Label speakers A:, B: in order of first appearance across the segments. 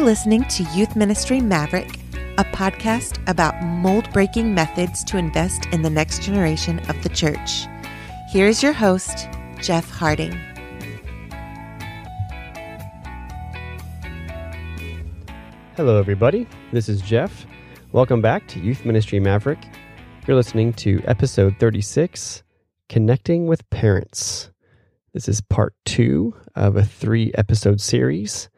A: You're listening to Youth Ministry Maverick, a podcast about mold breaking methods to invest in the next generation of the church. Here's your host, Jeff Harding.
B: Hello, everybody. This is Jeff. Welcome back to Youth Ministry Maverick. You're listening to episode 36 Connecting with Parents. This is part two of a three episode series.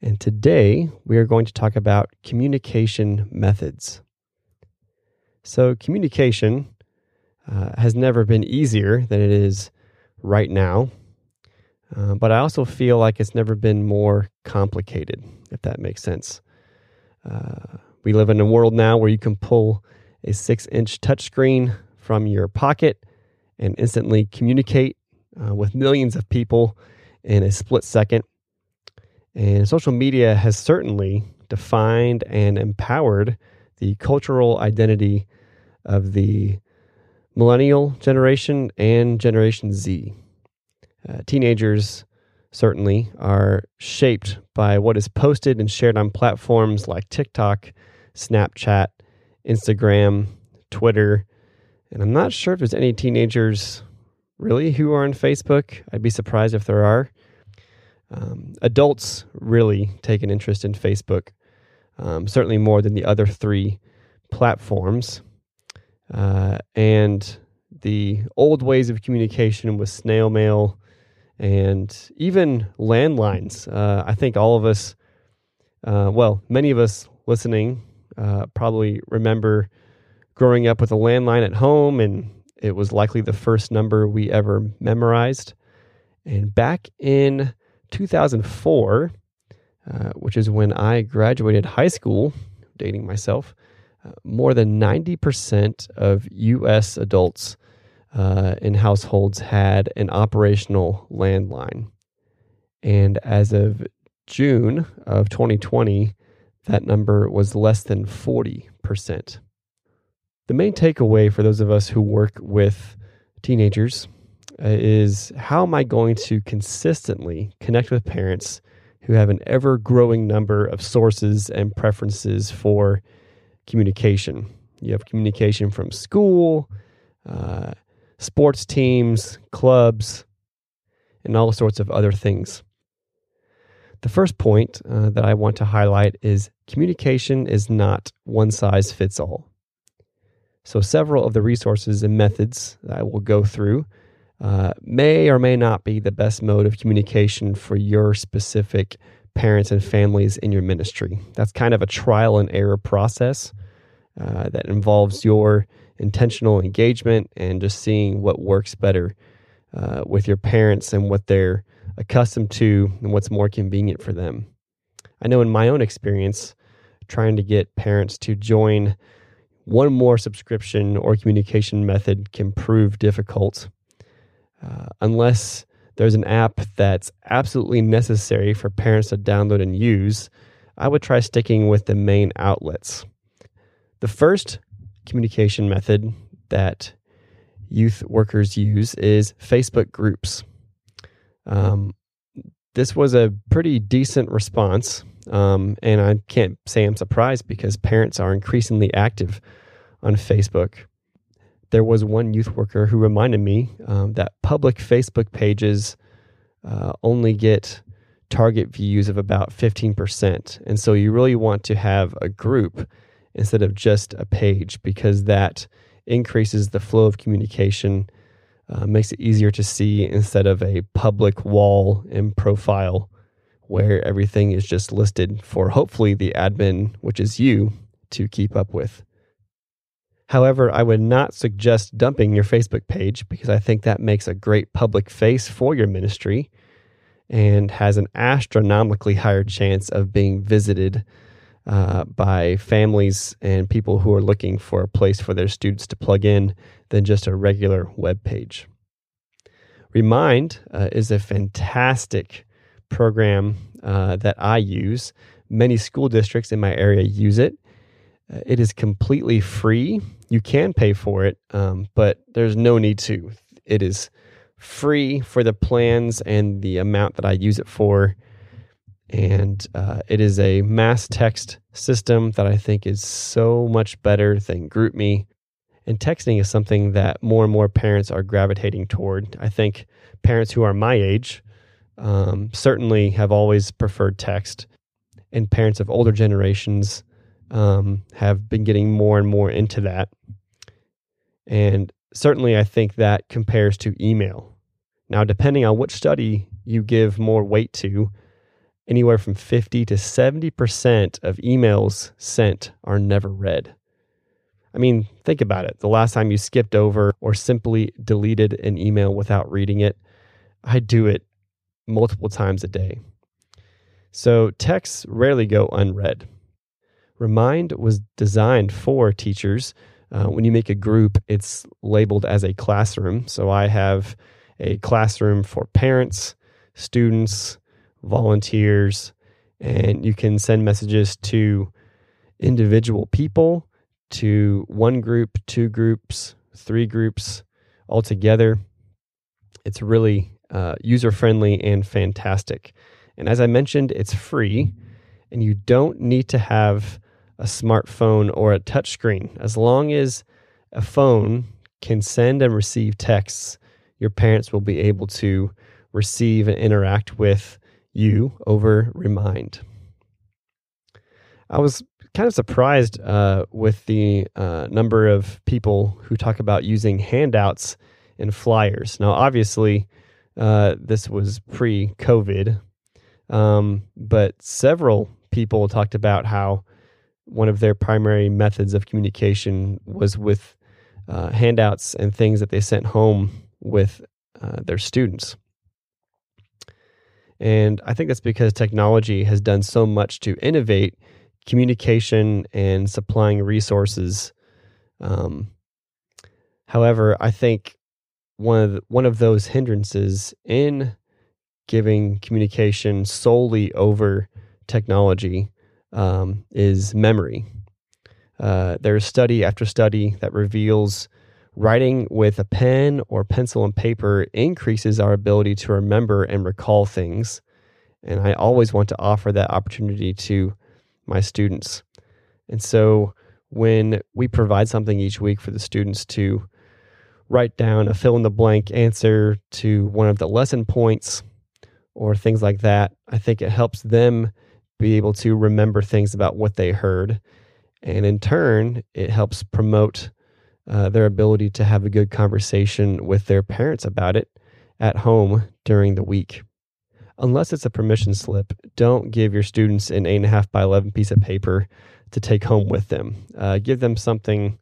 B: And today we are going to talk about communication methods. So, communication uh, has never been easier than it is right now. Uh, but I also feel like it's never been more complicated, if that makes sense. Uh, we live in a world now where you can pull a six inch touchscreen from your pocket and instantly communicate uh, with millions of people in a split second. And social media has certainly defined and empowered the cultural identity of the millennial generation and Generation Z. Uh, teenagers certainly are shaped by what is posted and shared on platforms like TikTok, Snapchat, Instagram, Twitter. And I'm not sure if there's any teenagers really who are on Facebook. I'd be surprised if there are. Um, adults really take an interest in Facebook, um, certainly more than the other three platforms. Uh, and the old ways of communication with snail mail and even landlines. Uh, I think all of us, uh, well, many of us listening uh, probably remember growing up with a landline at home, and it was likely the first number we ever memorized. And back in 2004, uh, which is when I graduated high school, dating myself, uh, more than 90% of US adults uh, in households had an operational landline. And as of June of 2020, that number was less than 40%. The main takeaway for those of us who work with teenagers is how am I going to consistently connect with parents who have an ever growing number of sources and preferences for communication? You have communication from school, uh, sports teams, clubs, and all sorts of other things. The first point uh, that I want to highlight is communication is not one size fits all. So, several of the resources and methods that I will go through uh, may or may not be the best mode of communication for your specific parents and families in your ministry. That's kind of a trial and error process uh, that involves your intentional engagement and just seeing what works better uh, with your parents and what they're accustomed to and what's more convenient for them. I know in my own experience, trying to get parents to join one more subscription or communication method can prove difficult uh, unless there's an app that's absolutely necessary for parents to download and use. I would try sticking with the main outlets. The first communication method that youth workers use is Facebook groups. Um, this was a pretty decent response, um, and I can't say I'm surprised because parents are increasingly active on Facebook. There was one youth worker who reminded me um, that public Facebook pages uh, only get target views of about 15%. And so you really want to have a group instead of just a page because that increases the flow of communication, uh, makes it easier to see instead of a public wall and profile where everything is just listed for hopefully the admin, which is you, to keep up with. However, I would not suggest dumping your Facebook page because I think that makes a great public face for your ministry and has an astronomically higher chance of being visited uh, by families and people who are looking for a place for their students to plug in than just a regular web page. Remind uh, is a fantastic program uh, that I use. Many school districts in my area use it. Uh, it is completely free. You can pay for it, um, but there's no need to. It is free for the plans and the amount that I use it for. And uh, it is a mass text system that I think is so much better than GroupMe. And texting is something that more and more parents are gravitating toward. I think parents who are my age um, certainly have always preferred text, and parents of older generations um, have been getting more and more into that. And certainly, I think that compares to email. Now, depending on which study you give more weight to, anywhere from 50 to 70% of emails sent are never read. I mean, think about it. The last time you skipped over or simply deleted an email without reading it, I do it multiple times a day. So texts rarely go unread. Remind was designed for teachers. Uh, when you make a group, it's labeled as a classroom. So I have a classroom for parents, students, volunteers, and you can send messages to individual people, to one group, two groups, three groups all together. It's really uh, user friendly and fantastic. And as I mentioned, it's free, and you don't need to have a smartphone or a touchscreen. As long as a phone can send and receive texts, your parents will be able to receive and interact with you over Remind. I was kind of surprised uh, with the uh, number of people who talk about using handouts and flyers. Now, obviously, uh, this was pre COVID, um, but several people talked about how one of their primary methods of communication was with uh, handouts and things that they sent home with uh, their students. And I think that's because technology has done so much to innovate communication and supplying resources. Um, however, I think one of the, one of those hindrances in giving communication solely over technology um, is memory. Uh, there's study after study that reveals writing with a pen or pencil and paper increases our ability to remember and recall things. And I always want to offer that opportunity to my students. And so when we provide something each week for the students to write down a fill in the blank answer to one of the lesson points or things like that, I think it helps them be able to remember things about what they heard. And in turn, it helps promote uh, their ability to have a good conversation with their parents about it at home during the week. Unless it's a permission slip, don't give your students an 8.5 by 11 piece of paper to take home with them. Uh, give them something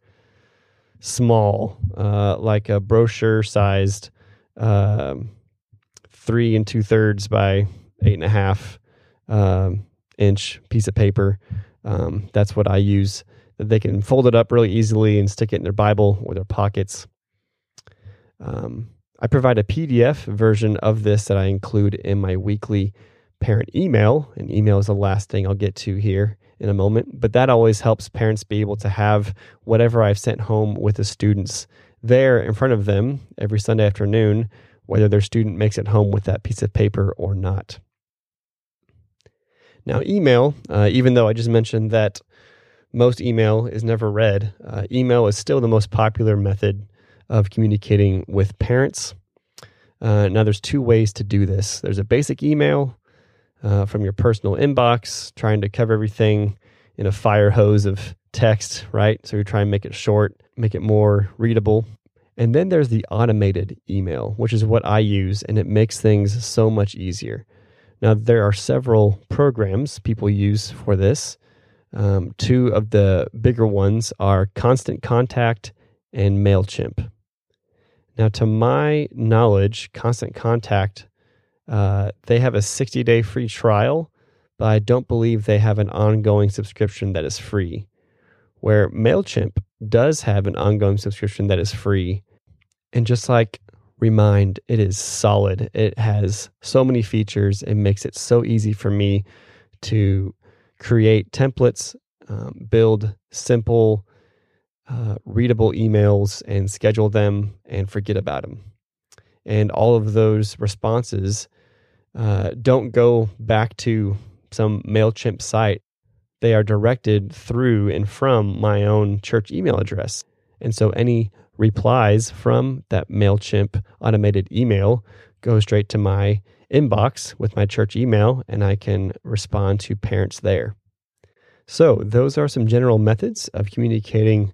B: small, uh, like a brochure sized um, three and two thirds by eight and a half um, inch piece of paper. Um, that's what I use. They can fold it up really easily and stick it in their Bible or their pockets. Um, I provide a PDF version of this that I include in my weekly parent email. And email is the last thing I'll get to here in a moment. But that always helps parents be able to have whatever I've sent home with the students there in front of them every Sunday afternoon, whether their student makes it home with that piece of paper or not. Now, email, uh, even though I just mentioned that most email is never read, uh, email is still the most popular method of communicating with parents. Uh, now, there's two ways to do this there's a basic email uh, from your personal inbox, trying to cover everything in a fire hose of text, right? So you try and make it short, make it more readable. And then there's the automated email, which is what I use, and it makes things so much easier. Now, there are several programs people use for this. Um, two of the bigger ones are Constant Contact and MailChimp. Now, to my knowledge, Constant Contact, uh, they have a 60 day free trial, but I don't believe they have an ongoing subscription that is free. Where MailChimp does have an ongoing subscription that is free. And just like Remind, it is solid. It has so many features. It makes it so easy for me to create templates, um, build simple uh, readable emails and schedule them and forget about them. And all of those responses uh, don't go back to some MailChimp site, they are directed through and from my own church email address. And so any replies from that MailChimp automated email go straight to my inbox with my church email, and I can respond to parents there. So, those are some general methods of communicating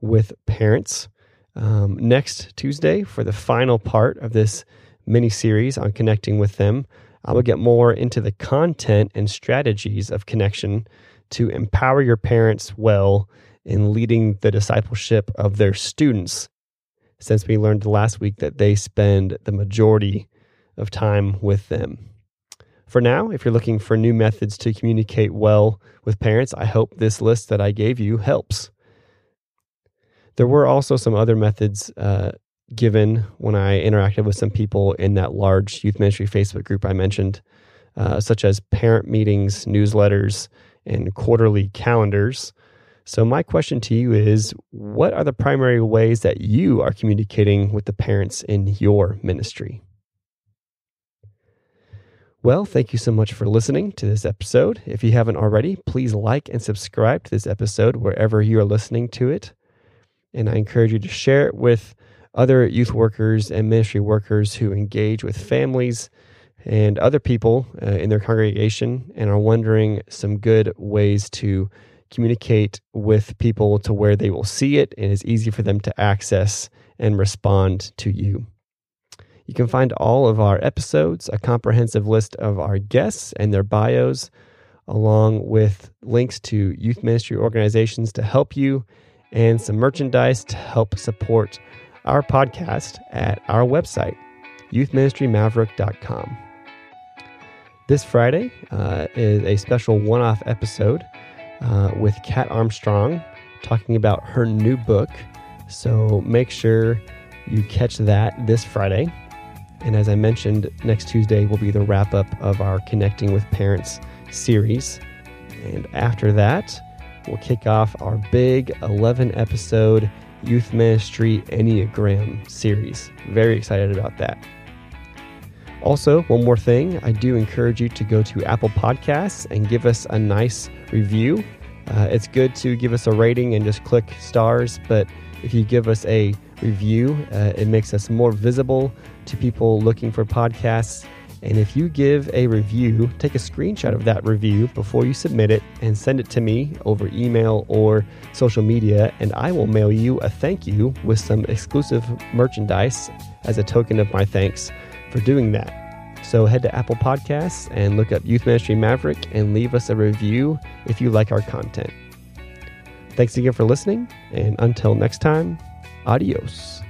B: with parents. Um, next Tuesday, for the final part of this mini series on connecting with them, I will get more into the content and strategies of connection to empower your parents well in leading the discipleship of their students. Since we learned last week that they spend the majority of time with them. For now, if you're looking for new methods to communicate well with parents, I hope this list that I gave you helps. There were also some other methods uh, given when I interacted with some people in that large youth ministry Facebook group I mentioned, uh, such as parent meetings, newsletters, and quarterly calendars. So, my question to you is what are the primary ways that you are communicating with the parents in your ministry? Well, thank you so much for listening to this episode. If you haven't already, please like and subscribe to this episode wherever you are listening to it. And I encourage you to share it with other youth workers and ministry workers who engage with families and other people uh, in their congregation and are wondering some good ways to communicate with people to where they will see it and is easy for them to access and respond to you. You can find all of our episodes, a comprehensive list of our guests and their bios, along with links to youth ministry organizations to help you and some merchandise to help support our podcast at our website, youthministrymaverick.com. This Friday uh, is a special one off episode uh, with Kat Armstrong talking about her new book. So make sure you catch that this Friday. And as I mentioned, next Tuesday will be the wrap up of our Connecting with Parents series. And after that, we'll kick off our big 11 episode Youth Ministry Enneagram series. Very excited about that. Also, one more thing, I do encourage you to go to Apple Podcasts and give us a nice review. Uh, it's good to give us a rating and just click stars, but if you give us a review, uh, it makes us more visible to people looking for podcasts. And if you give a review, take a screenshot of that review before you submit it and send it to me over email or social media, and I will mail you a thank you with some exclusive merchandise as a token of my thanks for doing that. So head to Apple Podcasts and look up Youth Ministry Maverick and leave us a review if you like our content. Thanks again for listening, and until next time, adios.